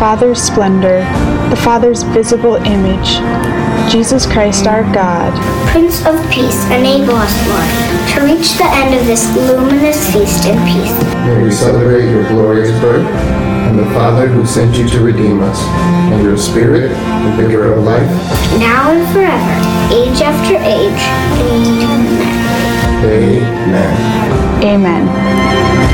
radiance of the Father's splendor, the Father's visible image, Jesus Christ our God. Prince of Peace, enable us, Lord, to reach the end of this luminous feast in peace. May we celebrate your glorious birth, and the Father who sent you to redeem us, and your Spirit, the giver of life, now and forever, age after age. Amen. Amen. Good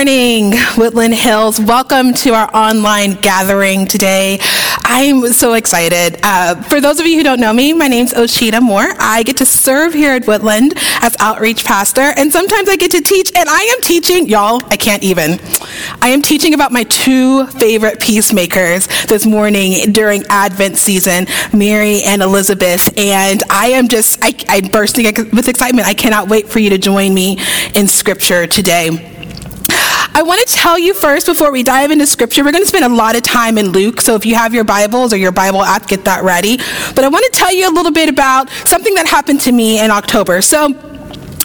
morning, Woodland Hills. Welcome to our online gathering today. I'm so excited. Uh, for those of you who don't know me, my name's Osheta Moore. I get to serve here at Woodland as outreach pastor, and sometimes I get to teach, and I am teaching, y'all, I can't even. I am teaching about my two favorite peacemakers this morning during Advent season, Mary and Elizabeth, and I am just, I, I'm bursting with excitement. I cannot wait for you to join me in scripture today. I want to tell you first before we dive into scripture, we're going to spend a lot of time in Luke. So if you have your Bibles or your Bible app, get that ready. But I want to tell you a little bit about something that happened to me in October. So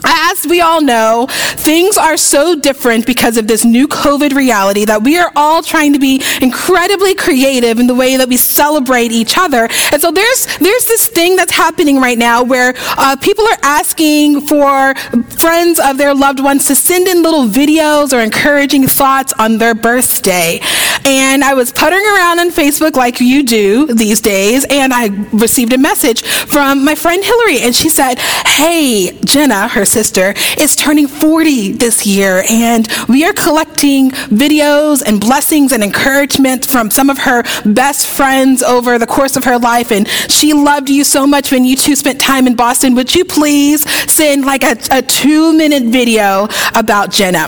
as we all know, things are so different because of this new COVID reality that we are all trying to be incredibly creative in the way that we celebrate each other. And so there's there's this thing that's happening right now where uh, people are asking for friends of their loved ones to send in little videos or encouraging thoughts on their birthday. And I was puttering around on Facebook like you do these days, and I received a message from my friend Hillary, and she said, "Hey, Jenna, her sister, is turning 40 this year, and we are collecting videos and blessings and encouragement from some of her best friends over the course of her life. And she loved you so much when you two spent time in Boston. Would you please send like a, a two minute video about Jenna?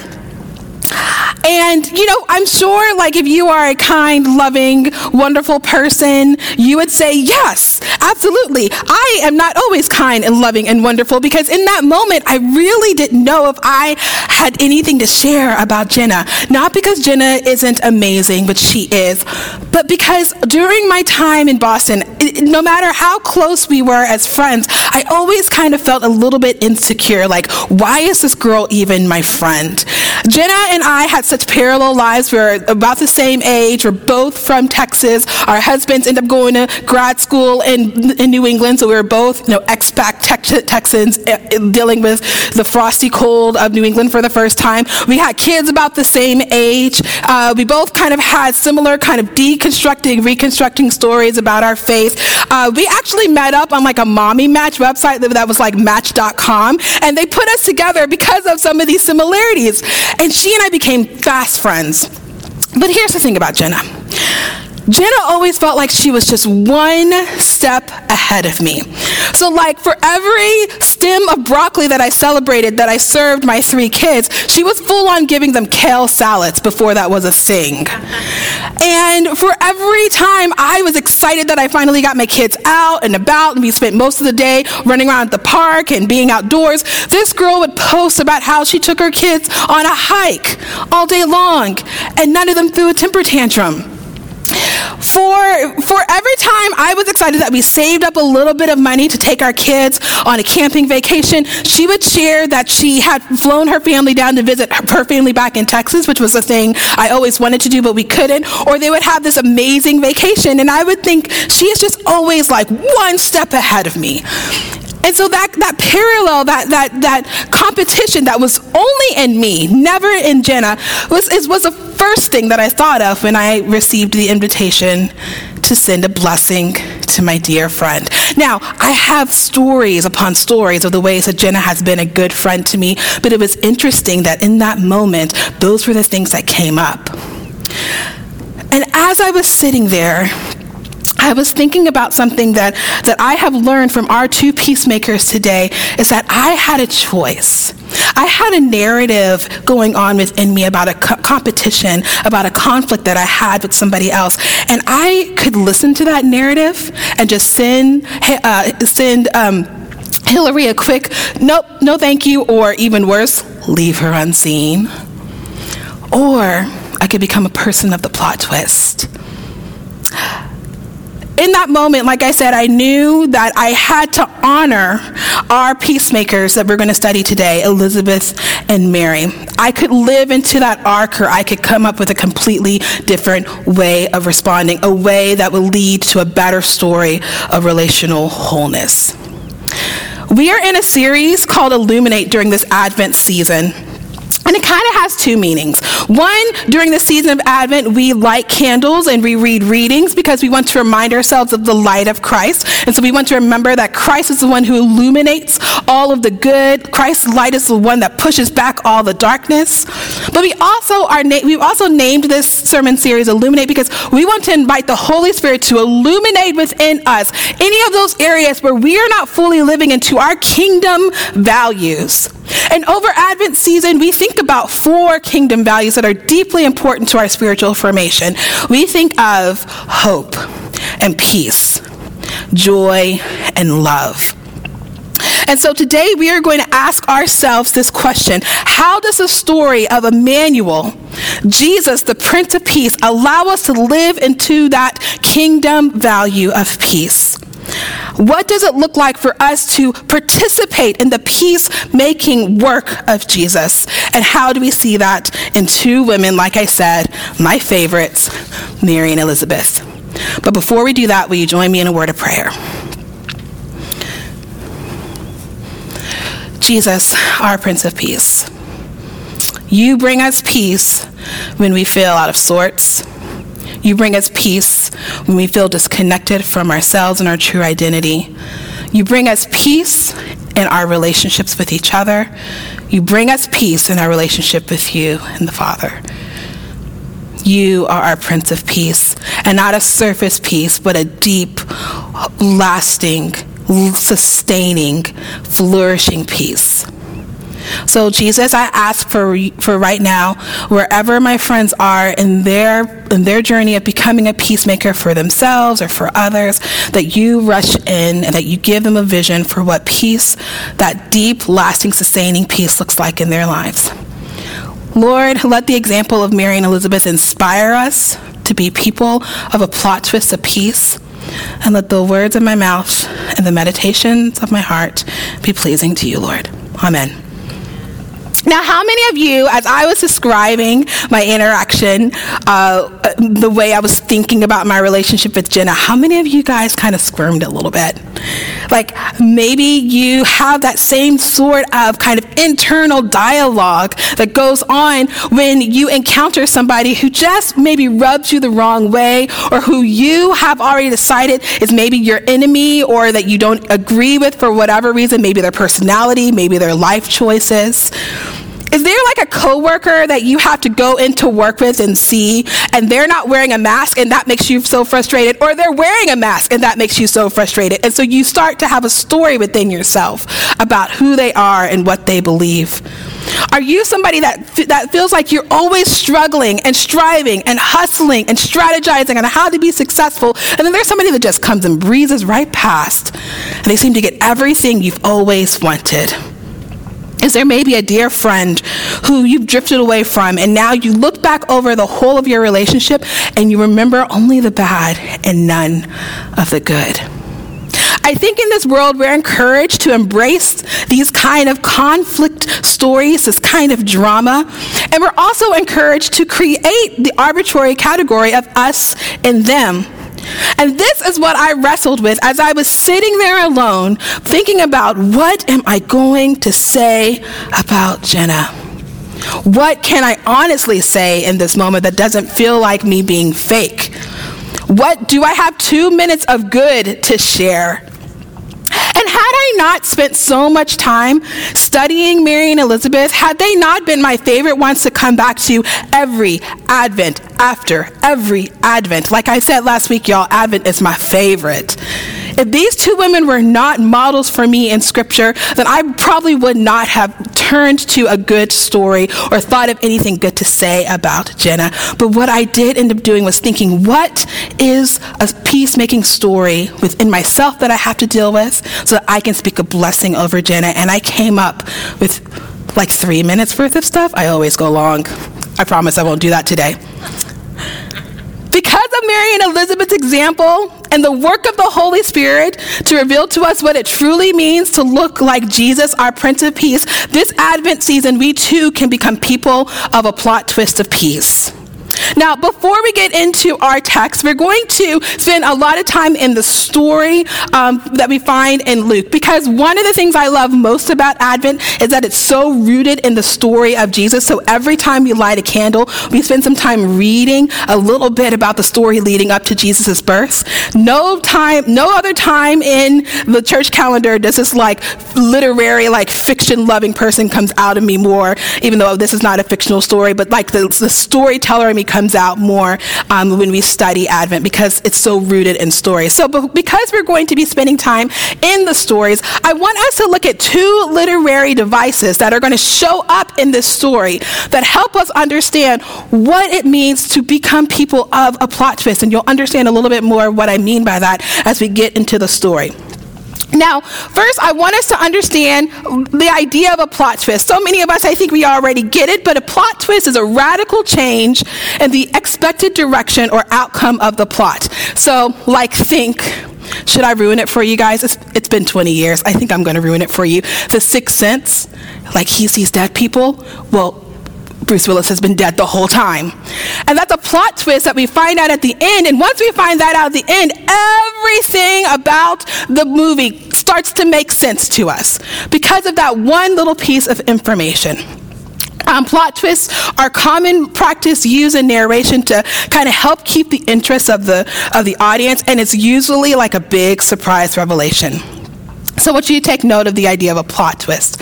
And, you know, I'm sure, like, if you are a kind, loving, wonderful person, you would say, yes, absolutely. I am not always kind and loving and wonderful because in that moment, I really didn't know if I had anything to share about Jenna. Not because Jenna isn't amazing, but she is, but because during my time in Boston, no matter how close we were as friends, I always kind of felt a little bit insecure. Like, why is this girl even my friend? Jenna and I had such parallel lives. We are about the same age. We're both from Texas. Our husbands end up going to grad school in, in New England, so we were both, you know, expat Texans eh, dealing with the frosty cold of New England for the first time. We had kids about the same age. Uh, we both kind of had similar kind of deconstructing, reconstructing stories about our faith. Uh, we actually met up on like a mommy match website that was like match.com, and they put us together because of some of these similarities. And she and I became fast friends. But here's the thing about Jenna. Jenna always felt like she was just one step ahead of me. So, like, for every stem of broccoli that I celebrated that I served my three kids, she was full on giving them kale salads before that was a thing. And for every time I was excited that I finally got my kids out and about, and we spent most of the day running around the park and being outdoors, this girl would post about how she took her kids on a hike all day long, and none of them threw a temper tantrum for for every time I was excited that we saved up a little bit of money to take our kids on a camping vacation, she would share that she had flown her family down to visit her family back in Texas, which was a thing I always wanted to do, but we couldn't. Or they would have this amazing vacation, and I would think she is just always like one step ahead of me. And so that, that parallel, that, that, that competition that was only in me, never in Jenna, was, was the first thing that I thought of when I received the invitation to send a blessing to my dear friend. Now, I have stories upon stories of the ways that Jenna has been a good friend to me, but it was interesting that in that moment, those were the things that came up. And as I was sitting there, I was thinking about something that, that I have learned from our two peacemakers today is that I had a choice. I had a narrative going on within me about a co- competition, about a conflict that I had with somebody else. And I could listen to that narrative and just send, uh, send, um, Hillary a quick, nope, no thank you, or even worse, leave her unseen. Or I could become a person of the plot twist in that moment, like I said, I knew that I had to honor our peacemakers that we're going to study today, Elizabeth and Mary. I could live into that arc, or I could come up with a completely different way of responding, a way that would lead to a better story of relational wholeness. We are in a series called Illuminate during this Advent season. And it kind of has two meanings. One, during the season of Advent, we light candles and we read readings because we want to remind ourselves of the light of Christ. And so we want to remember that Christ is the one who illuminates all of the good. Christ's light is the one that pushes back all the darkness. But we also are na- we've also named this sermon series Illuminate because we want to invite the Holy Spirit to illuminate within us any of those areas where we are not fully living into our kingdom values. And over Advent season, we think about four kingdom values that are deeply important to our spiritual formation. We think of hope and peace, joy and love. And so today we are going to ask ourselves this question How does the story of Emmanuel, Jesus, the Prince of Peace, allow us to live into that kingdom value of peace? What does it look like for us to participate in the peacemaking work of Jesus? And how do we see that in two women, like I said, my favorites, Mary and Elizabeth? But before we do that, will you join me in a word of prayer? Jesus, our Prince of Peace, you bring us peace when we feel out of sorts you bring us peace when we feel disconnected from ourselves and our true identity. You bring us peace in our relationships with each other. You bring us peace in our relationship with you and the Father. You are our Prince of Peace, and not a surface peace, but a deep, lasting, sustaining, flourishing peace. So, Jesus, I ask for, for right now, wherever my friends are in their, in their journey of becoming a peacemaker for themselves or for others, that you rush in and that you give them a vision for what peace, that deep, lasting, sustaining peace looks like in their lives. Lord, let the example of Mary and Elizabeth inspire us to be people of a plot twist of peace. And let the words of my mouth and the meditations of my heart be pleasing to you, Lord. Amen. Now, how many of you, as I was describing my interaction, uh, the way I was thinking about my relationship with Jenna, how many of you guys kind of squirmed a little bit? Like maybe you have that same sort of kind of internal dialogue that goes on when you encounter somebody who just maybe rubs you the wrong way or who you have already decided is maybe your enemy or that you don't agree with for whatever reason, maybe their personality, maybe their life choices. Is there like a coworker that you have to go into work with and see, and they're not wearing a mask, and that makes you so frustrated, or they're wearing a mask, and that makes you so frustrated? And so you start to have a story within yourself about who they are and what they believe. Are you somebody that, that feels like you're always struggling and striving and hustling and strategizing on how to be successful? And then there's somebody that just comes and breezes right past, and they seem to get everything you've always wanted. Is there maybe a dear friend who you've drifted away from, and now you look back over the whole of your relationship and you remember only the bad and none of the good? I think in this world we're encouraged to embrace these kind of conflict stories, this kind of drama, and we're also encouraged to create the arbitrary category of us and them and this is what I wrestled with as I was sitting there alone, thinking about what am I going to say about Jenna? What can I honestly say in this moment that doesn't feel like me being fake? What do I have two minutes of good to share? Had I not spent so much time studying Mary and Elizabeth, had they not been my favorite ones to come back to every Advent after every Advent? Like I said last week, y'all, Advent is my favorite. If these two women were not models for me in scripture, then I probably would not have turned to a good story or thought of anything good to say about Jenna. But what I did end up doing was thinking, what is a peacemaking story within myself that I have to deal with so that I can speak a blessing over Jenna? And I came up with like three minutes worth of stuff. I always go long. I promise I won't do that today. Because of Mary and Elizabeth's example and the work of the Holy Spirit to reveal to us what it truly means to look like Jesus, our Prince of Peace, this Advent season, we too can become people of a plot twist of peace. Now, before we get into our text, we're going to spend a lot of time in the story um, that we find in Luke because one of the things I love most about Advent is that it's so rooted in the story of Jesus. So every time we light a candle, we spend some time reading a little bit about the story leading up to Jesus' birth. No time, no other time in the church calendar does this like literary, like fiction loving person comes out of me more, even though this is not a fictional story, but like the, the storyteller in me comes out more um, when we study Advent because it's so rooted in stories. So, because we're going to be spending time in the stories, I want us to look at two literary devices that are going to show up in this story that help us understand what it means to become people of a plot twist. And you'll understand a little bit more what I mean by that as we get into the story. Now, first, I want us to understand the idea of a plot twist. So many of us, I think we already get it, but a plot twist is a radical change in the expected direction or outcome of the plot. So, like, think. Should I ruin it for you guys? it's, it's been 20 years. I think I'm going to ruin it for you. The Sixth Sense, like he sees dead people. Well, Bruce Willis has been dead the whole time. And that's a plot twist that we find out at the end. And once we find that out at the end, everything about the movie starts to make sense to us because of that one little piece of information. Um, plot twists are common practice used in narration to kind of help keep the interest of the of the audience, and it's usually like a big surprise revelation. So I want you to take note of the idea of a plot twist.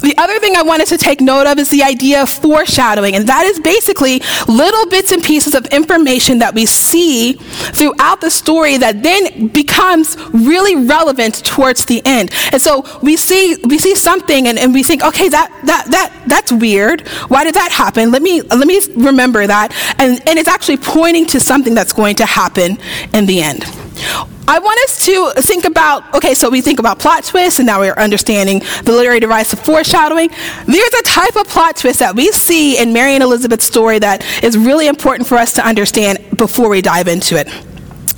The other thing I wanted to take note of is the idea of foreshadowing, and that is basically little bits and pieces of information that we see throughout the story that then becomes really relevant towards the end. And so we see we see something and, and we think, okay, that that that that's weird. Why did that happen? Let me let me remember that. And and it's actually pointing to something that's going to happen in the end. I want us to think about okay, so we think about plot twists, and now we're understanding the literary device of foreshadowing. There's a type of plot twist that we see in Mary and Elizabeth's story that is really important for us to understand before we dive into it.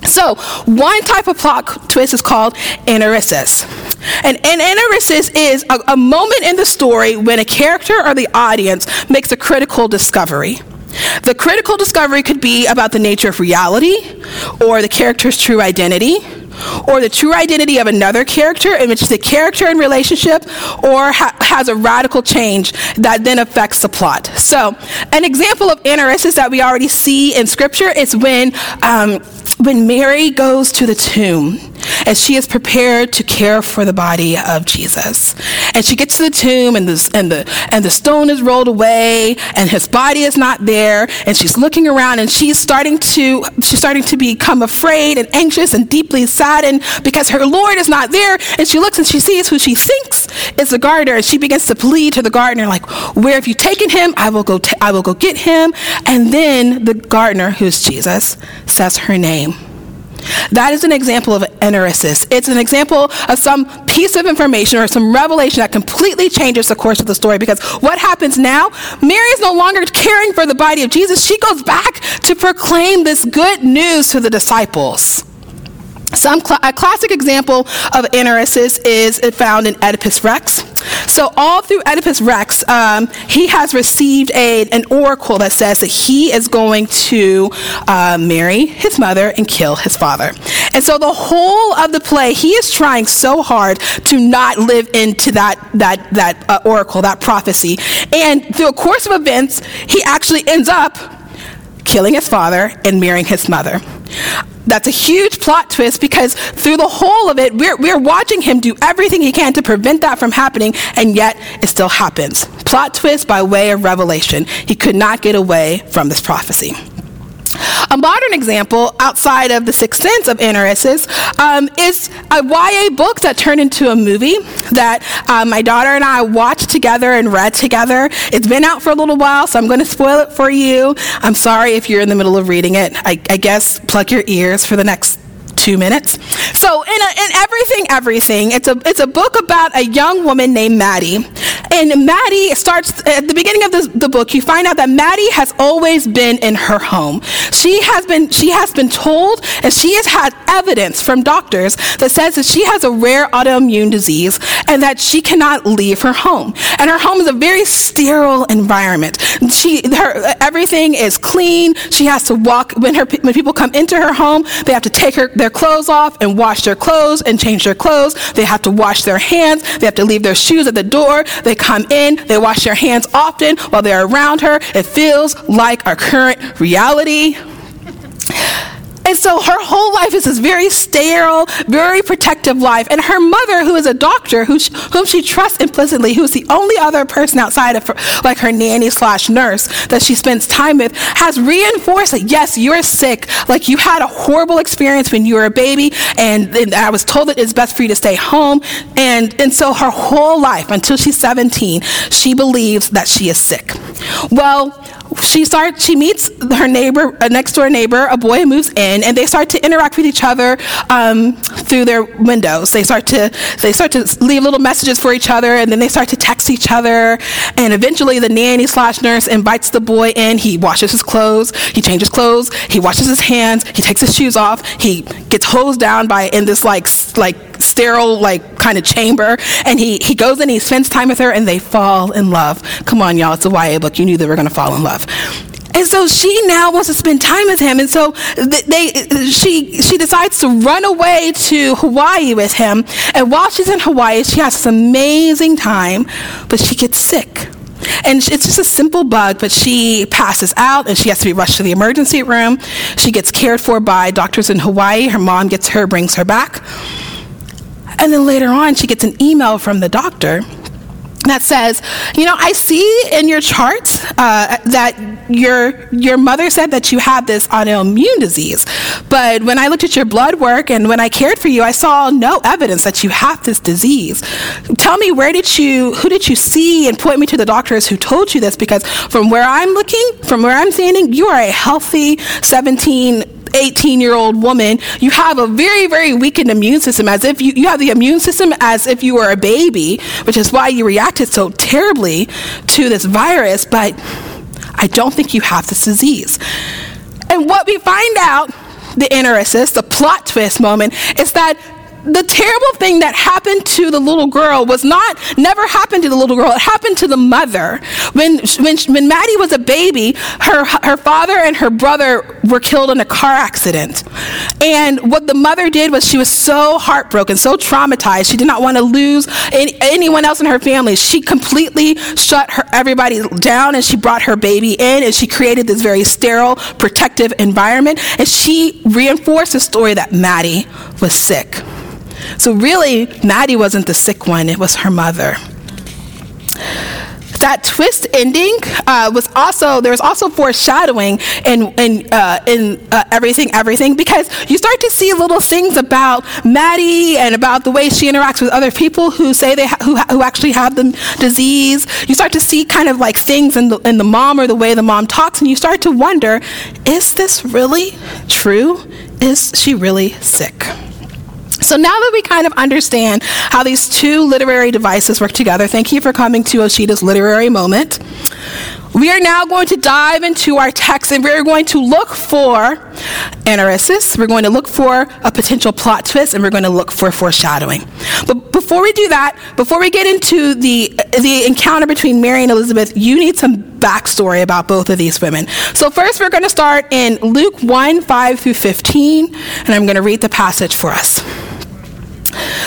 So, one type of plot twist is called anagnorisis. And an anagnorisis is a, a moment in the story when a character or the audience makes a critical discovery. The critical discovery could be about the nature of reality, or the character's true identity, or the true identity of another character in which the character in relationship or ha- has a radical change that then affects the plot. So, an example of anagnorisis that we already see in scripture is when um, when Mary goes to the tomb as she is prepared to care for the body of Jesus. And she gets to the tomb and the, and the, and the stone is rolled away and his body is not there. And she's looking around and she's starting to, she's starting to become afraid and anxious and deeply saddened because her Lord is not there. And she looks and she sees who she thinks is the gardener. And she begins to plead to the gardener, like, where have you taken him? I will go, t- I will go get him. And then the gardener, who's Jesus, says her name. That is an example of anagnorisis. It's an example of some piece of information or some revelation that completely changes the course of the story because what happens now? Mary is no longer caring for the body of Jesus. She goes back to proclaim this good news to the disciples. Some cl- a classic example of anagnorisis is found in Oedipus Rex. So all through Oedipus Rex, um, he has received a, an oracle that says that he is going to uh, marry his mother and kill his father. And so the whole of the play, he is trying so hard to not live into that that that uh, oracle, that prophecy. And through a course of events, he actually ends up killing his father and marrying his mother. That's a huge plot twist because through the whole of it, we're, we're watching him do everything he can to prevent that from happening, and yet it still happens. Plot twist by way of revelation. He could not get away from this prophecy. A modern example outside of The Sixth Sense of Anagnorisis um, is a YA book that turned into a movie that uh, my daughter and I watched together and read together. It's been out for a little while, so I'm going to spoil it for you. I'm sorry if you're in the middle of reading it. I, I guess plug your ears for the next two minutes. So in, a, in everything, everything, it's a it's a book about a young woman named Maddie, and Maddie starts at the beginning of the, the book. You find out that Maddie has always been in her home. She has been she has been told, and she has had evidence from doctors that says that she has a rare autoimmune disease and that she cannot leave her home. And her home is a very sterile environment. She her everything is clean. She has to walk when her when people come into her home. They have to take her their clothes off and wash their clothes and change their clothes. They have to wash their hands. They have to leave their shoes at the door. They come in. They wash their hands often while they're around her. It feels like our current reality. And so her whole life is this very sterile, very protective life. And her mother, who is a doctor, who whom she trusts implicitly, who's the only other person outside of her, like her nanny slash nurse that she spends time with, has reinforced that yes, you're sick. Like you had a horrible experience when you were a baby, and, and I was told that it's best for you to stay home. And and so her whole life, until she's 17, she believes that she is sick. Well, she starts she meets her neighbor a next door neighbor a boy moves in and they start to interact with each other um, through their windows. They start to they start to leave little messages for each other and then they start to text each other. And eventually the nanny slash nurse invites the boy in. He washes his clothes he changes clothes he washes his hands he takes his shoes off he gets hosed down by in this like like sterile like kind of chamber and he he goes and he spends time with her and they fall in love come on y'all it's a ya book you knew they were going to fall in love and so she now wants to spend time with him and so they she she decides to run away to hawaii with him and while she's in hawaii she has this amazing time but she gets sick and it's just a simple bug, but she passes out and she has to be rushed to the emergency room. She gets cared for by doctors in Hawaii. Her mom gets her, brings her back. And then later on, she gets an email from the doctor that says, you know, I see in your charts uh, that your your mother said that you had this autoimmune disease, but when I looked at your blood work and when I cared for you, I saw no evidence that you have this disease. Tell me where did you who did you see and point me to the doctors who told you this because from where I'm looking, from where I'm standing, you are a healthy 17 18 year old woman, you have a very, very weakened immune system, as if you, you have the immune system as if you were a baby, which is why you reacted so terribly to this virus. But I don't think you have this disease. And what we find out, the anagnorisis, the plot twist moment, is that the terrible thing that happened to the little girl was not never happened to the little girl. It happened to the mother. When when when maddie was a baby her her father and her brother were killed in a car accident. And what the mother did was she was so heartbroken so traumatized. She did not want to lose any, anyone else in her family. She completely shut her everybody down and she brought her baby in and she created this very sterile protective environment. And she reinforced the story that maddie was sick so, really, Maddie wasn't the sick one, it was her mother. That twist ending uh, was also, there was also foreshadowing in, in, uh, in uh, everything, everything, because you start to see little things about Maddie and about the way she interacts with other people who say they ha- who, ha- who actually have the disease. You start to see kind of like things in the, in the mom or the way the mom talks, and you start to wonder is this really true? Is she really sick? So now that we kind of understand how these two literary devices work together, thank you for coming to Osheta's literary moment. We are now going to dive into our text and we're going to look for anagnorisis, we're going to look for a potential plot twist, and we're going to look for foreshadowing. But before we do that, before we get into the, the encounter between Mary and Elizabeth, you need some backstory about both of these women. So first we're going to start in Luke 1 5 through 15, and I'm going to read the passage for us.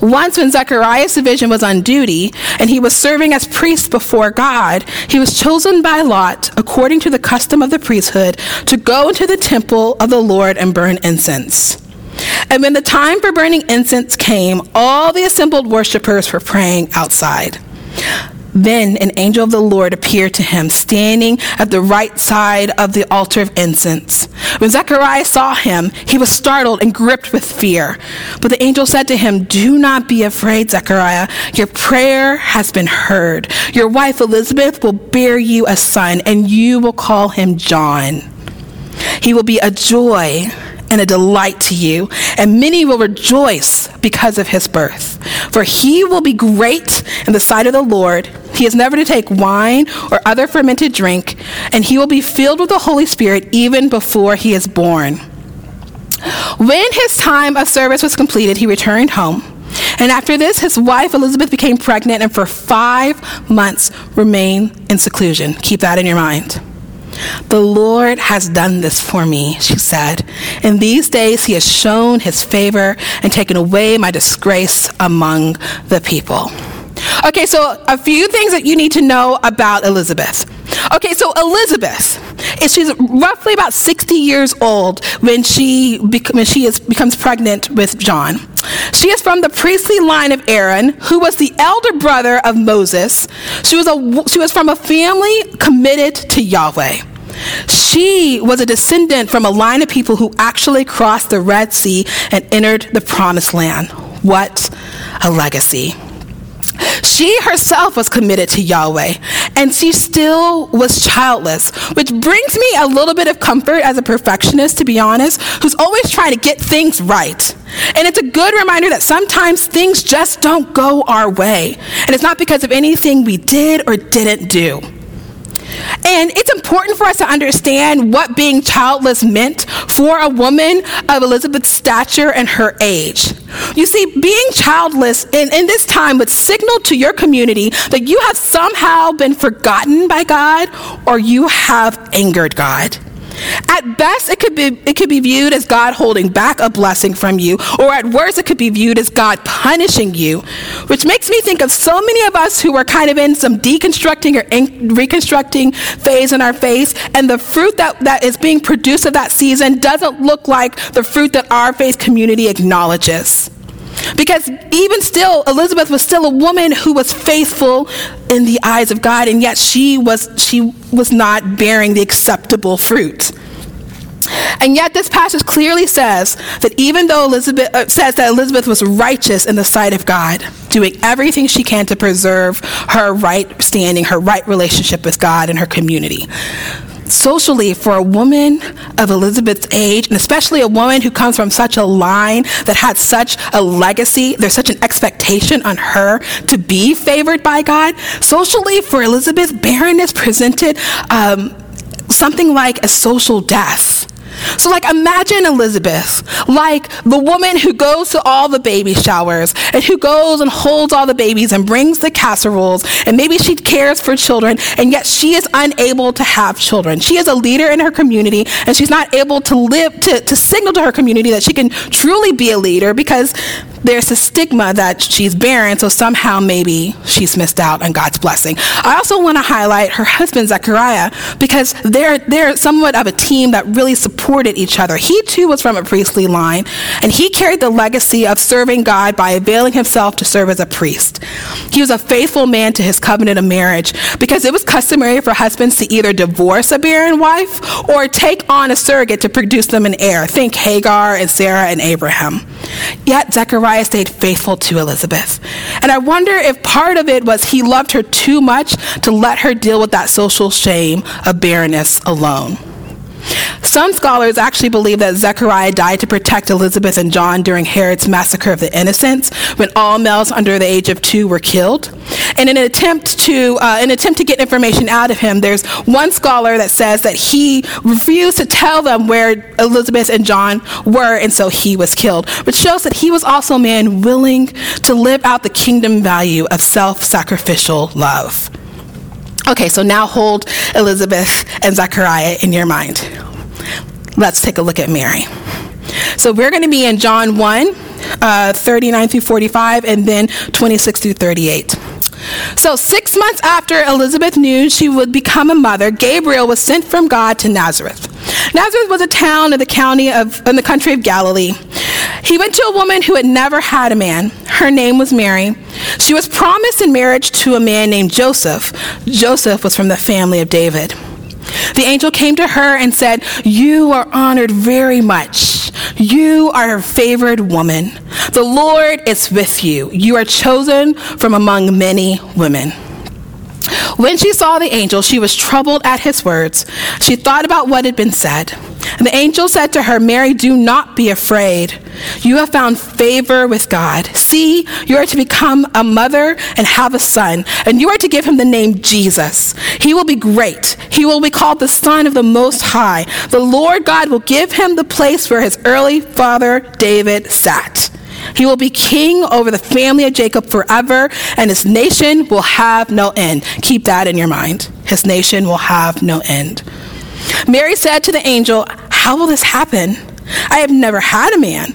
Once, when Zechariah's division was on duty and he was serving as priest before God, he was chosen by Lot, according to the custom of the priesthood, to go into the temple of the Lord and burn incense. And when the time for burning incense came, all the assembled worshippers were praying outside. Then an angel of the Lord appeared to him, standing at the right side of the altar of incense. When Zechariah saw him, he was startled and gripped with fear. But the angel said to him, Do not be afraid, Zechariah. Your prayer has been heard. Your wife Elizabeth will bear you a son, and you will call him John. He will be a joy and a delight to you, and many will rejoice because of his birth. For he will be great in the sight of the Lord. He is never to take wine or other fermented drink, and he will be filled with the Holy Spirit even before he is born. When his time of service was completed, he returned home. And after this, his wife Elizabeth became pregnant and for five months remained in seclusion. Keep that in your mind. The Lord has done this for me, she said. In these days, he has shown his favor and taken away my disgrace among the people. Okay, so a few things that you need to know about Elizabeth. Okay, so Elizabeth, she's roughly about 60 years old when she, when she is, becomes pregnant with John. She is from the priestly line of Aaron, who was the elder brother of Moses. She was, a, she was from a family committed to Yahweh. She was a descendant from a line of people who actually crossed the Red Sea and entered the promised land. What a legacy. She herself was committed to Yahweh, and she still was childless, which brings me a little bit of comfort as a perfectionist, to be honest, who's always trying to get things right. And it's a good reminder that sometimes things just don't go our way, and it's not because of anything we did or didn't do. And it's important for us to understand what being childless meant for a woman of Elizabeth's stature and her age. You see, being childless in, in this time would signal to your community that you have somehow been forgotten by God or you have angered God. At best, it could be it could be viewed as God holding back a blessing from you, or at worst, it could be viewed as God punishing you, which makes me think of so many of us who are kind of in some deconstructing or in- reconstructing phase in our faith, and the fruit that, that is being produced of that season doesn't look like the fruit that our faith community acknowledges. Because even still, Elizabeth was still a woman who was faithful in the eyes of God, and yet she was, she was not bearing the acceptable fruit. And yet, this passage clearly says that even though Elizabeth uh, says that Elizabeth was righteous in the sight of God, doing everything she can to preserve her right standing, her right relationship with God and her community, socially for a woman of Elizabeth's age, and especially a woman who comes from such a line that had such a legacy, there's such an expectation on her to be favored by God. Socially, for Elizabeth, barrenness presented um, something like a social death. So, like, imagine Elizabeth, like the woman who goes to all the baby showers and who goes and holds all the babies and brings the casseroles, and maybe she cares for children, and yet she is unable to have children. She is a leader in her community, and she's not able to live, to, to signal to her community that she can truly be a leader because there's a stigma that she's barren, so somehow maybe she's missed out on God's blessing. I also want to highlight her husband, Zechariah, because they're, they're somewhat of a team that really supported each other. He too was from a priestly line, and he carried the legacy of serving God by availing himself to serve as a priest. He was a faithful man to his covenant of marriage because it was customary for husbands to either divorce a barren wife or take on a surrogate to produce them an heir. Think Hagar and Sarah and Abraham. Yet Zechariah stayed faithful to Elizabeth. And I wonder if part of it was he loved her too much to let her deal with that social shame of barrenness alone. Some scholars actually believe that Zechariah died to protect Elizabeth and John during Herod's massacre of the innocents, when all males under the age of two were killed. And in an attempt to, uh, an attempt to get information out of him, there's one scholar that says that he refused to tell them where Elizabeth and John were, and so he was killed. Which shows that he was also a man willing to live out the kingdom value of self-sacrificial love. Okay, so now hold Elizabeth and Zechariah in your mind. Let's take a look at Mary. So we're going to be in John 1, uh, 39 through 45, and then 26 through 38. So, six months after Elizabeth knew she would become a mother, Gabriel was sent from God to Nazareth. Nazareth was a town in the county of in the country of Galilee. He went to a woman who had never had a man. Her name was Mary. She was promised in marriage to a man named Joseph. Joseph was from the family of David. The angel came to her and said, You are honored very much. You are a favored woman. The Lord is with you. You are chosen from among many women. When she saw the angel, she was troubled at his words. She thought about what had been said. The angel said to her, Mary, do not be afraid. You have found favor with God. See, you are to become a mother and have a son, and you are to give him the name Jesus. He will be great. He will be called the Son of the Most High. The Lord God will give him the place where his early father David sat. He will be king over the family of Jacob forever, and his nation will have no end. Keep that in your mind. His nation will have no end. Mary said to the angel, How will this happen? I have never had a man.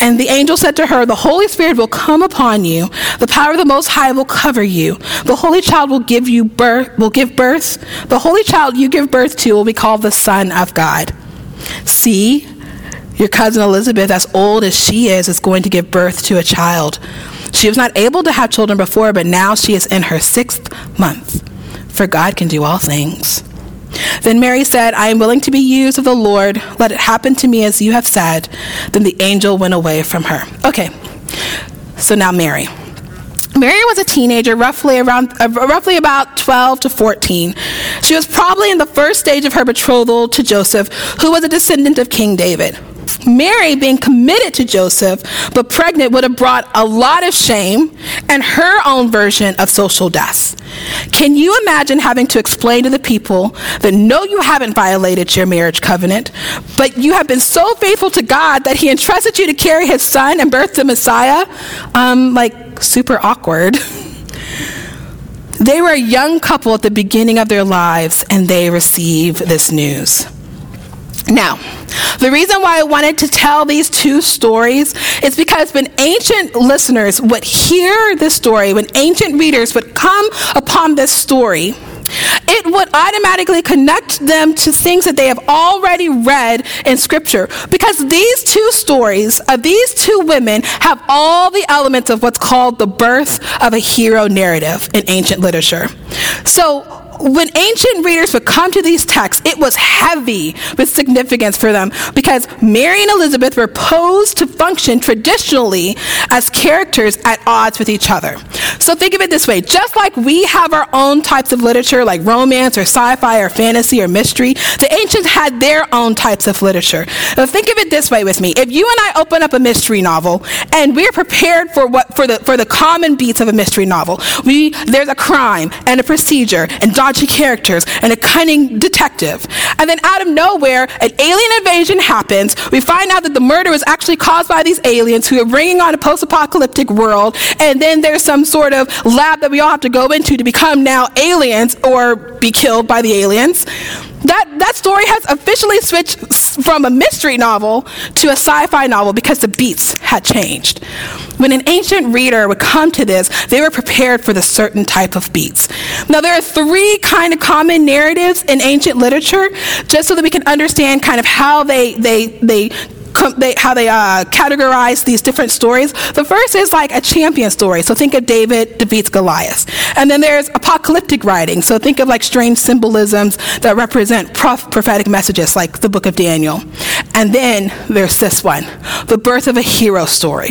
And the angel said to her, The Holy Spirit will come upon you. The power of the Most High will cover you. The Holy Child will give you birth, will give birth. The Holy Child you give birth to will be called the Son of God. See, your cousin Elizabeth, as old as she is, is going to give birth to a child. She was not able to have children before, but now she is in her sixth month. For God can do all things. Then Mary said, I am willing to be used of the Lord. Let it happen to me as you have said. Then the angel went away from her. Okay, so now Mary. Mary was a teenager, roughly around, uh, roughly about 12 to 14. She was probably in the first stage of her betrothal to Joseph, who was a descendant of King David. Mary, being committed to Joseph but pregnant, would have brought a lot of shame and her own version of social death. Can you imagine having to explain to the people that no, you haven't violated your marriage covenant, but you have been so faithful to God that He entrusted you to carry His son and birth the Messiah? Um, like, super awkward. They were a young couple at the beginning of their lives, and they receive this news. Now, the reason why I wanted to tell these two stories is because when ancient listeners would hear this story, when ancient readers would come upon this story, it would automatically connect them to things that they have already read in Scripture. Because these two stories of these two women have all the elements of what's called the birth of a hero narrative in ancient literature. So, when ancient readers would come to these texts, it was heavy with significance for them because Mary and Elizabeth were posed to function traditionally as characters at odds with each other. So think of it this way just like we have our own types of literature, like romance or sci fi or fantasy or mystery, the ancients had their own types of literature. Now think of it this way with me. If you and I open up a mystery novel and we're prepared for what for the for the common beats of a mystery novel, we there's a crime and a procedure and dodgy characters and a cunning detective. And then out of nowhere, an alien invasion happens. We find out that the murder was actually caused by these aliens who are bringing on a post apocalyptic world. And then there's some sort of lab that we all have to go into to become now aliens or be killed by the aliens. That, that story has officially switched from a mystery novel to a sci fi novel because the beats had changed. When an ancient reader would come to this, they were prepared for the certain type of beats. Now, there are three kind of common narratives in ancient literature, just so that we can understand kind of how they, they, they they, how they uh, categorize these different stories. The first is like a champion story. So think of David defeats Goliath. And then there's apocalyptic writing. So think of like strange symbolisms that represent prof- prophetic messages, like the book of Daniel. And then there's this one, the birth of a hero story.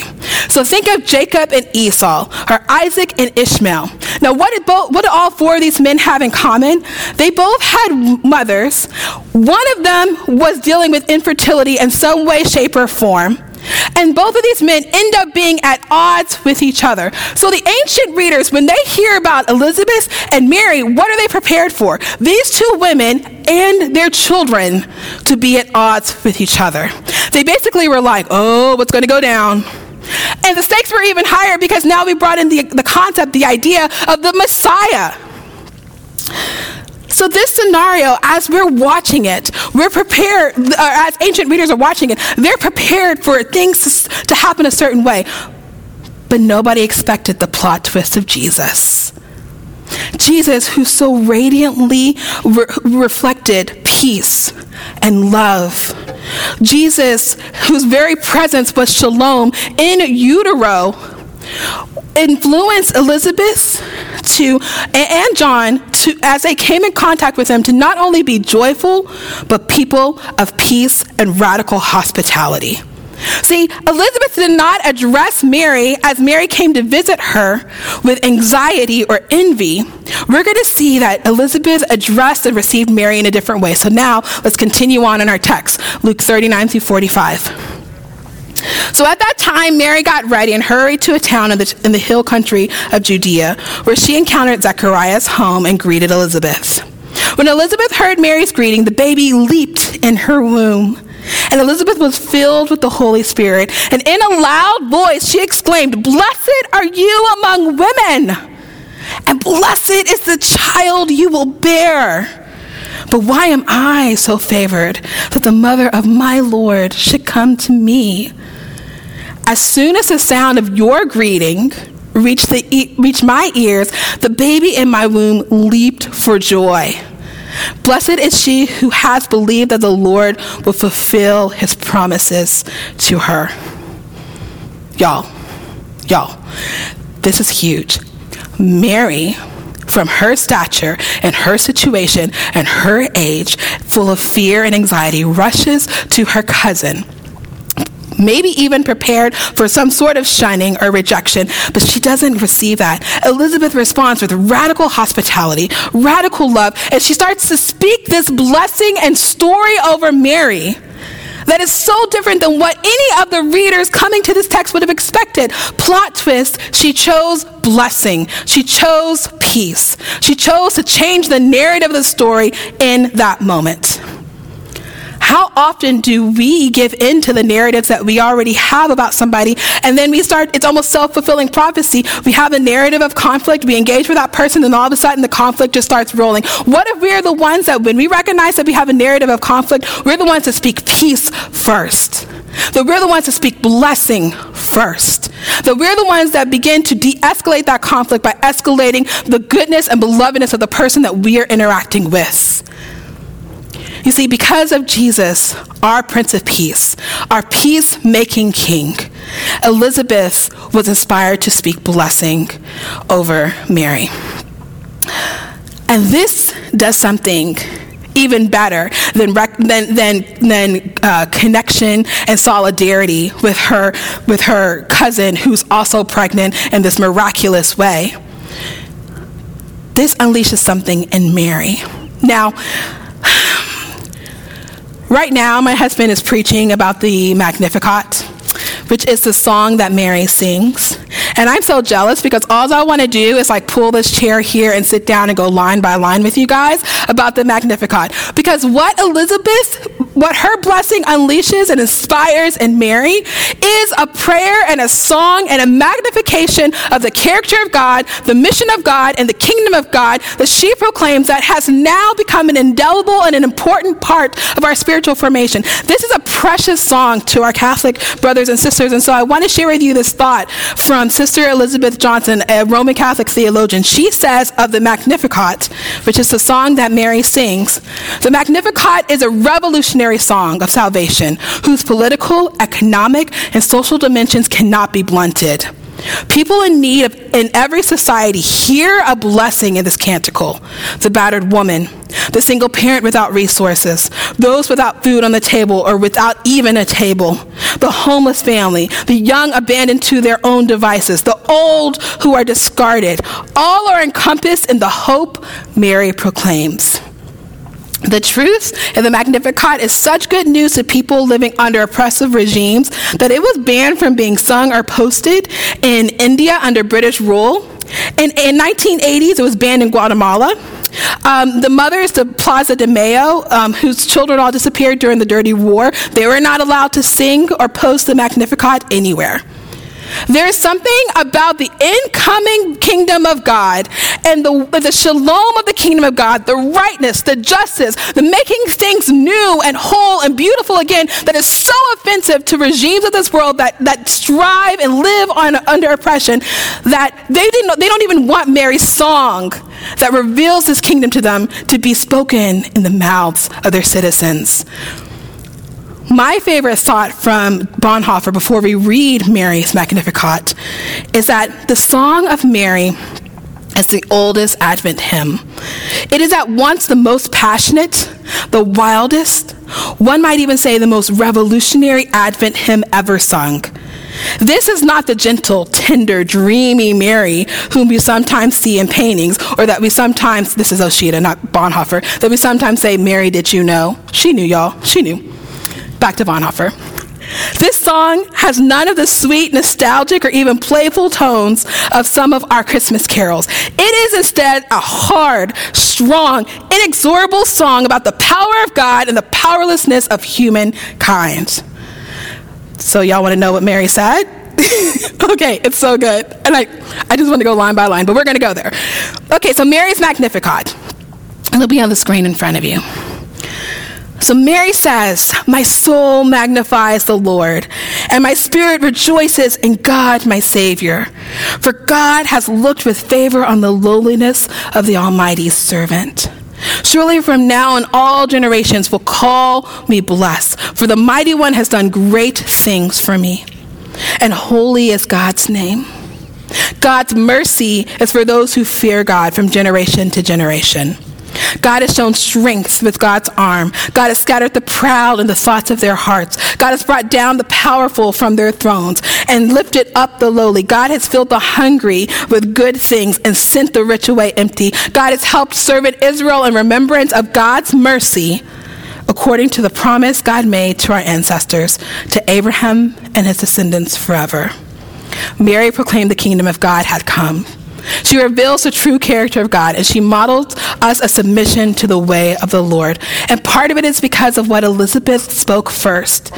So think of Jacob and Esau, or Isaac and Ishmael. Now, what did, both, what did all four of these men have in common? They both had mothers. One of them was dealing with infertility in some way, shape, or form. And both of these men end up being at odds with each other. So the ancient readers, when they hear about Elizabeth and Mary, what are they prepared for? These two women and their children to be at odds with each other. They basically were like, oh, what's going to go down? And the stakes were even higher because now we brought in the, the concept, the idea of the Messiah. So, this scenario, as we're watching it, we're prepared, or as ancient readers are watching it, they're prepared for things to, happen a certain way. But nobody expected the plot twist of Jesus. Jesus, who so radiantly re- reflected peace and love. Jesus, whose very presence was shalom in utero, influenced Elizabeth to and John to as they came in contact with him to not only be joyful but people of peace and radical hospitality. See, Elizabeth did not address Mary as Mary came to visit her with anxiety or envy. We're going to see that Elizabeth addressed and received Mary in a different way. So now let's continue on in our text, Luke 39 through 45. So at that time, Mary got ready and hurried to a town in the, in the hill country of Judea, where she encountered Zechariah's home and greeted Elizabeth. When Elizabeth heard Mary's greeting, the baby leaped in her womb. And Elizabeth was filled with the Holy Spirit. And in a loud voice, she exclaimed, Blessed are you among women, and blessed is the child you will bear. But why am I so favored that the mother of my Lord should come to me? As soon as the sound of your greeting reached, the, reached my ears, the baby in my womb leaped for joy. Blessed is she who has believed that the Lord will fulfill his promises to her. Y'all, y'all, this is huge. Mary, from her stature and her situation and her age, full of fear and anxiety, rushes to her cousin maybe even prepared for some sort of shunning or rejection, but she doesn't receive that. Elizabeth responds with radical hospitality, radical love, and she starts to speak this blessing and story over Mary that is so different than what any of the readers coming to this text would have expected. Plot twist, she chose blessing. She chose peace. She chose to change the narrative of the story in that moment. How often do we give in to the narratives that we already have about somebody and then we start, it's almost self fulfilling prophecy. We have a narrative of conflict, we engage with that person, and all of a sudden the conflict just starts rolling. What if we're the ones that, when we recognize that we have a narrative of conflict, we're the ones that speak peace first? That we're the ones to speak blessing first. That we're the ones that begin to de escalate that conflict by escalating the goodness and belovedness of the person that we are interacting with. You see, because of Jesus, our Prince of Peace, our peacemaking King, Elizabeth was inspired to speak blessing over Mary. And this does something even better than, than, than, than uh, connection and solidarity with her, with her cousin who's also pregnant in this miraculous way. This unleashes something in Mary. Now, Right now, my husband is preaching about the Magnificat, which is the song that Mary sings. And I'm so jealous because all I want to do is like pull this chair here and sit down and go line by line with you guys about the Magnificat. Because what Elizabeth, what her blessing unleashes and inspires in Mary is a prayer and a song and a magnification of the character of God, the mission of God, and the kingdom of God that she proclaims that has now become an indelible and an important part of our spiritual formation. This is a precious song to our Catholic brothers and sisters. And so I want to share with you this thought from Sister Sister Elizabeth Johnson, a Roman Catholic theologian, she says of the Magnificat, which is the song that Mary sings, the Magnificat is a revolutionary song of salvation whose political, economic, and social dimensions cannot be blunted. People in need of, in every society hear a blessing in this canticle. The battered woman, the single parent without resources, those without food on the table or without even a table, the homeless family, the young abandoned to their own devices, the old who are discarded, all are encompassed in the hope Mary proclaims. The truth in the Magnificat is such good news to people living under oppressive regimes that it was banned from being sung or posted in India under British rule. In, in 1980s, it was banned in Guatemala. Um, the mothers, the Plaza de Mayo, um, whose children all disappeared during the Dirty War, they were not allowed to sing or post the Magnificat anywhere. There is something about the incoming kingdom of God and the, the shalom of the kingdom of God, the rightness, the justice, the making things new and whole and beautiful again that is so offensive to regimes of this world that, that strive and live on, under oppression that they, didn't, they don't even want Mary's song that reveals this kingdom to them to be spoken in the mouths of their citizens. My favorite thought from Bonhoeffer before we read Mary's Magnificat is that the Song of Mary is the oldest Advent hymn. It is at once the most passionate, the wildest, one might even say the most revolutionary Advent hymn ever sung. This is not the gentle, tender, dreamy Mary whom we sometimes see in paintings, or that we sometimes, this is Osheta, not Bonhoeffer, that we sometimes say, Mary, did you know? She knew, y'all. She knew. Back to Bonhoeffer. This song has none of the sweet, nostalgic, or even playful tones of some of our Christmas carols. It is instead a hard, strong, inexorable song about the power of God and the powerlessness of humankind. So, y'all want to know what Mary said? okay, it's so good. And I, I just want to go line by line, but we're going to go there. Okay, so Mary's Magnificat. It'll be on the screen in front of you. So Mary says, My soul magnifies the Lord, and my spirit rejoices in God, my Savior. For God has looked with favor on the lowliness of the Almighty's servant. Surely from now on all generations will call me blessed, for the mighty one has done great things for me. And holy is God's name. God's mercy is for those who fear God from generation to generation. God has shown strength with God's arm. God has scattered the proud in the thoughts of their hearts. God has brought down the powerful from their thrones and lifted up the lowly. God has filled the hungry with good things and sent the rich away empty. God has helped servant Israel in remembrance of God's mercy according to the promise God made to our ancestors, to Abraham and his descendants forever. Mary proclaimed the kingdom of God had come. She reveals the true character of God and she models us a submission to the way of the Lord. And part of it is because of what Elizabeth spoke first.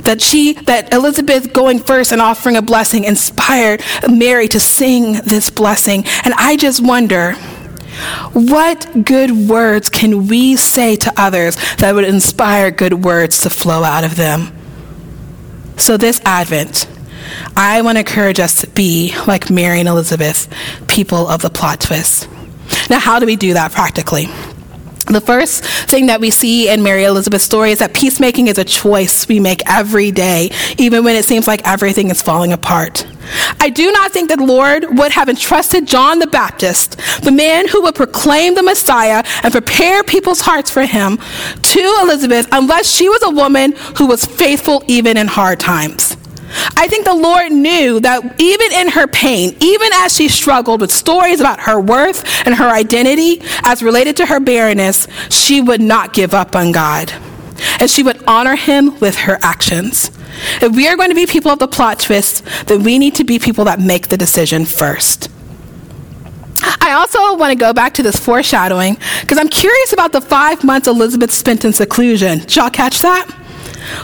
That she, that Elizabeth going first and offering a blessing inspired Mary to sing this blessing. And I just wonder, what good words can we say to others that would inspire good words to flow out of them? So this Advent, I want to encourage us to be like Mary and Elizabeth, people of the plot twist. Now, how do we do that practically? The first thing that we see in Mary Elizabeth's story is that peacemaking is a choice we make every day, even when it seems like everything is falling apart. I do not think that Lord would have entrusted John the Baptist, the man who would proclaim the Messiah and prepare people's hearts for him, to Elizabeth unless she was a woman who was faithful even in hard times. I think the Lord knew that even in her pain, even as she struggled with stories about her worth and her identity as related to her barrenness, she would not give up on God. And she would honor him with her actions. If we are going to be people of the plot twist, then we need to be people that make the decision first. I also want to go back to this foreshadowing because I'm curious about the five months Elizabeth spent in seclusion. Did y'all catch that?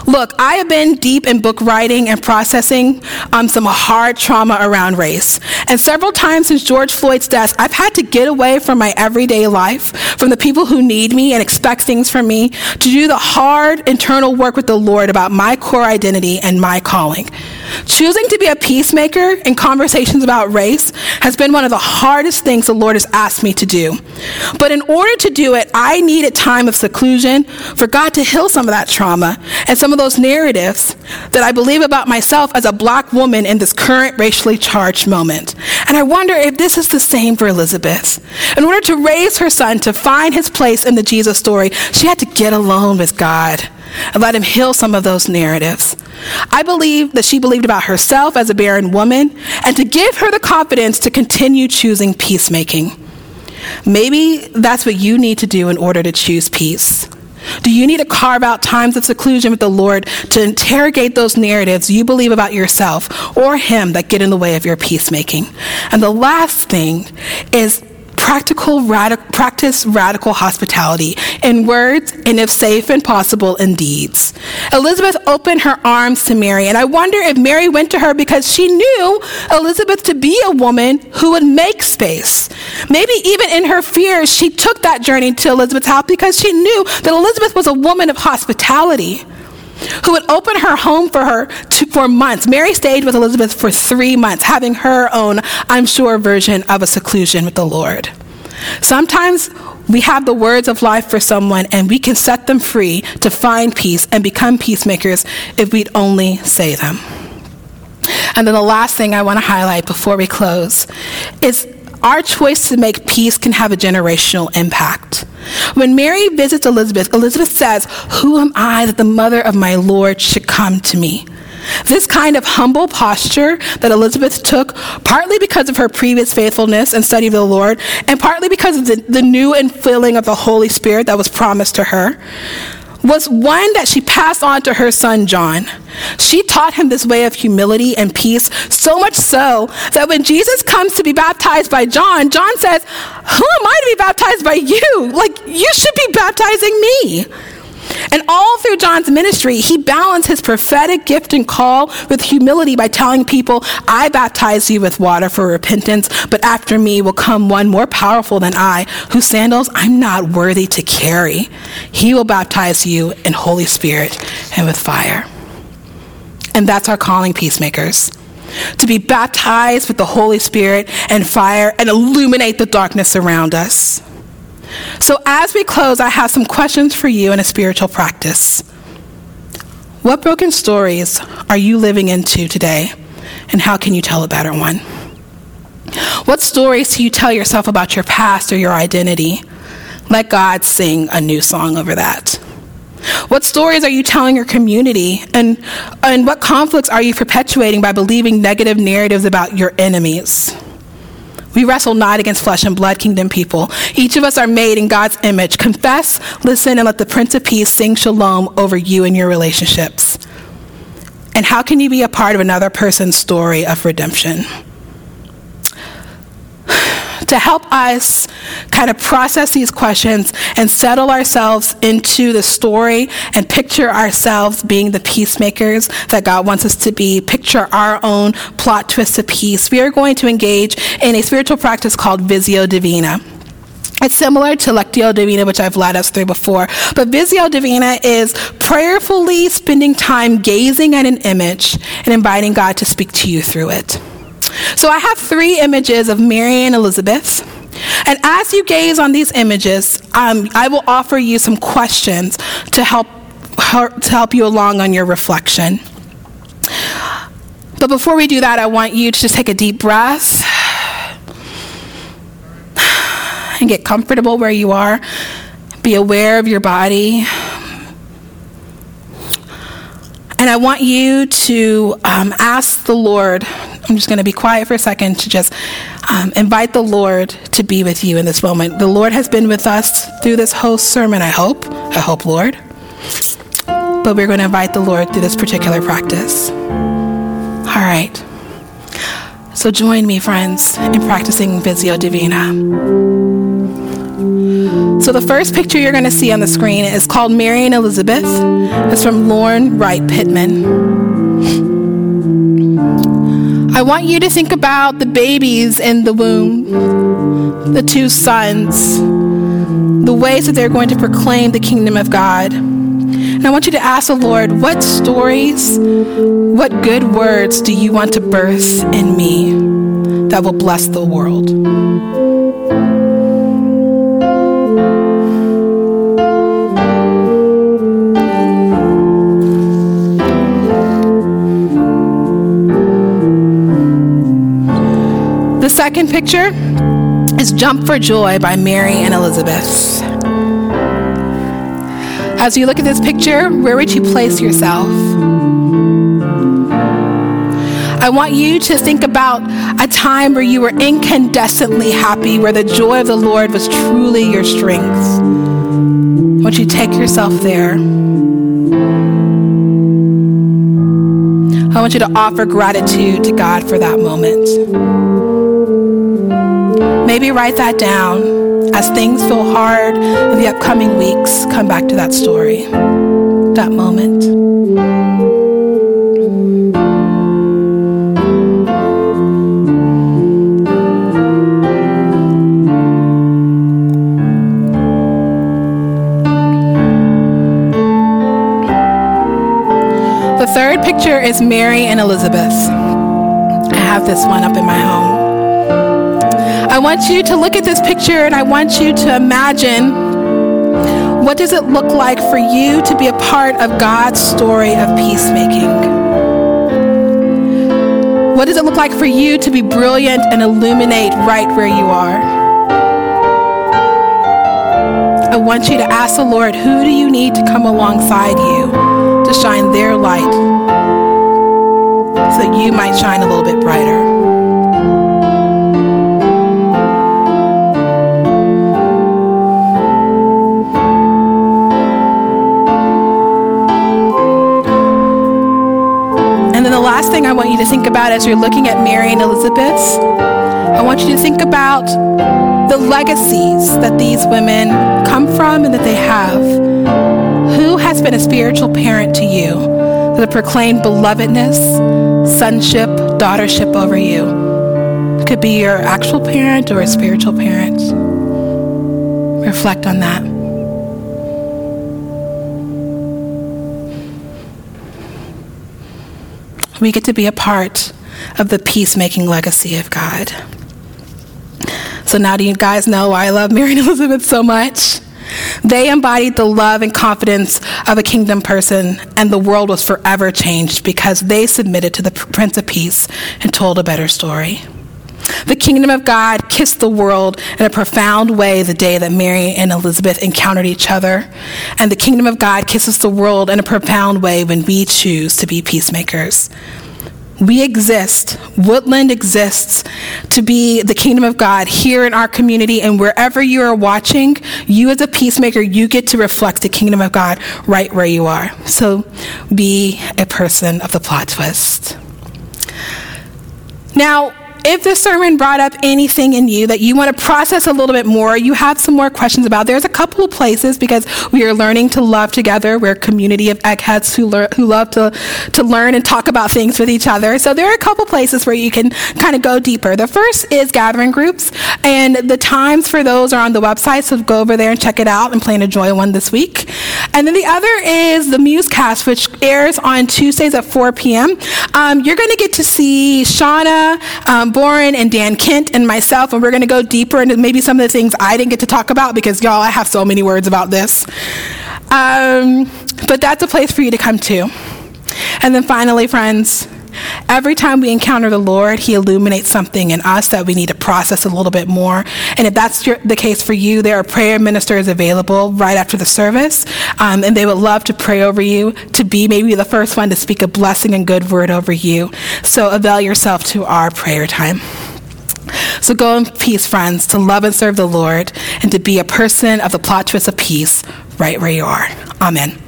Look, I have been deep in book writing and processing um, some hard trauma around race. And several times since George Floyd's death, I've had to get away from my everyday life, from the people who need me and expect things from me, to do the hard internal work with the Lord about my core identity and my calling. Choosing to be a peacemaker in conversations about race has been one of the hardest things the Lord has asked me to do. But in order to do it, I need a time of seclusion for God to heal some of that trauma and some of those narratives that I believe about myself as a black woman in this current racially charged moment. And I wonder if this is the same for Elizabeth. In order to raise her son to find his place in the Jesus story, she had to get alone with God and let him heal some of those narratives. I believe that she believed about herself as a barren woman and to give her the confidence to continue choosing peacemaking. Maybe that's what you need to do in order to choose peace. Do you need to carve out times of seclusion with the Lord to interrogate those narratives you believe about yourself or Him that get in the way of your peacemaking? And the last thing is practical radic- practice radical hospitality in words and if safe and possible in deeds. Elizabeth opened her arms to mary and i wonder if mary went to her because she knew elizabeth to be a woman who would make space. Maybe even in her fears she took that journey to elizabeth's house because she knew that elizabeth was a woman of hospitality who would open her home for her to, for months. Mary stayed with Elizabeth for three months, having her own, I'm sure, version of a seclusion with the Lord. Sometimes we have the words of life for someone and we can set them free to find peace and become peacemakers if we'd only say them. And then the last thing I want to highlight before we close is our choice to make peace can have a generational impact. When Mary visits Elizabeth, Elizabeth says, Who am I that the mother of my Lord should come to me? This kind of humble posture that Elizabeth took, partly because of her previous faithfulness and study of the Lord, and partly because of the, the new infilling of the Holy Spirit that was promised to her, was one that she passed on to her son John. She taught him this way of humility and peace, so much so that when Jesus comes to be baptized by John, John says, Who am I to be baptized by you? Like, you should be baptizing me. And all through John's ministry, he balanced his prophetic gift and call with humility by telling people, I baptize you with water for repentance, but after me will come one more powerful than I, whose sandals I'm not worthy to carry. He will baptize you in Holy Spirit and with fire. And that's our calling, peacemakers. To be baptized with the Holy Spirit and fire and illuminate the darkness around us. So, as we close, I have some questions for you in a spiritual practice. What broken stories are you living into today, and how can you tell a better one? What stories do you tell yourself about your past or your identity? Let God sing a new song over that. What stories are you telling your community? And, and what conflicts are you perpetuating by believing negative narratives about your enemies? We wrestle not against flesh and blood, kingdom people. Each of us are made in God's image. Confess, listen, and let the Prince of Peace sing shalom over you and your relationships. And how can you be a part of another person's story of redemption? To help us kind of process these questions and settle ourselves into the story and picture ourselves being the peacemakers that God wants us to be, picture our own plot twist of peace, we are going to engage in a spiritual practice called Visio Divina. It's similar to Lectio Divina, which I've led us through before. But Visio Divina is prayerfully spending time gazing at an image and inviting God to speak to you through it. So I have three images of Mary and Elizabeth. And as you gaze on these images, um, I will offer you some questions to help, to help you along on your reflection. But before we do that, I want you to just take a deep breath and get comfortable where you are. Be aware of your body. And I want you to um, ask the Lord I'm just going to be quiet for a second to just um, invite the Lord to be with you in this moment. The Lord has been with us through this whole sermon, I hope. I hope, Lord. But we're going to invite the Lord through this particular practice. All right. So join me, friends, in practicing Visio Divina. So the first picture you're going to see on the screen is called Mary and Elizabeth. It's from Lauren Wright Pittman. I want you to think about the babies in the womb, the two sons, the ways that they're going to proclaim the kingdom of God. And I want you to ask the Lord, what stories, what good words do you want to birth in me that will bless the world? Second picture is Jump for Joy by Mary and Elizabeth. As you look at this picture, where would you place yourself? I want you to think about a time where you were incandescently happy, where the joy of the Lord was truly your strength. I want you to take yourself there. I want you to offer gratitude to God for that moment. Maybe write that down as things feel hard in the upcoming weeks. Come back to that story, that moment. The third picture is Mary and Elizabeth. I have this one up in my home. I want you to look at this picture and I want you to imagine what does it look like for you to be a part of God's story of peacemaking? What does it look like for you to be brilliant and illuminate right where you are? I want you to ask the Lord, who do you need to come alongside you to shine their light so that you might shine a little bit brighter? Last thing I want you to think about as you're looking at Mary and Elizabeth, I want you to think about the legacies that these women come from and that they have. Who has been a spiritual parent to you that have proclaimed belovedness, sonship, daughtership over you? It could be your actual parent or a spiritual parent. Reflect on that. We get to be a part of the peacemaking legacy of God. So now do you guys know why I love Mary and Elizabeth so much? They embodied the love and confidence of a kingdom person, and the world was forever changed because they submitted to the Prince of Peace and told a better story. The kingdom of God kissed the world in a profound way the day that Mary and Elizabeth encountered each other. And the kingdom of God kisses the world in a profound way when we choose to be peacemakers. We exist, Woodland exists to be the kingdom of God here in our community, and wherever you are watching, you as a peacemaker, you get to reflect the kingdom of God right where you are. So be a person of the plot twist. Now, if this sermon brought up anything in you that you want to process a little bit more, you have some more questions about, there's a couple of places because we are learning to love together. We're a community of eggheads who, lear- who love to, to learn and talk about things with each other. So there are a couple places where you can kind of go deeper. The first is gathering groups, and the times for those are on the website, so go over there and check it out and plan to join one this week. And then the other is the Musecast, which airs on Tuesdays at 4 p.m. Um, you're going to get to see Shauna, um, Boren and Dan Kent and myself, and we're going to go deeper into maybe some of the things I didn't get to talk about because, y'all, I have so many words about this. Um, but that's a place for you to come to. And then finally, friends, Every time we encounter the Lord, He illuminates something in us that we need to process a little bit more. And if that's your, the case for you, there are prayer ministers available right after the service, um, and they would love to pray over you, to be maybe the first one to speak a blessing and good word over you. So avail yourself to our prayer time. So go in peace, friends, to love and serve the Lord and to be a person of the plot twist of peace right where you are. Amen.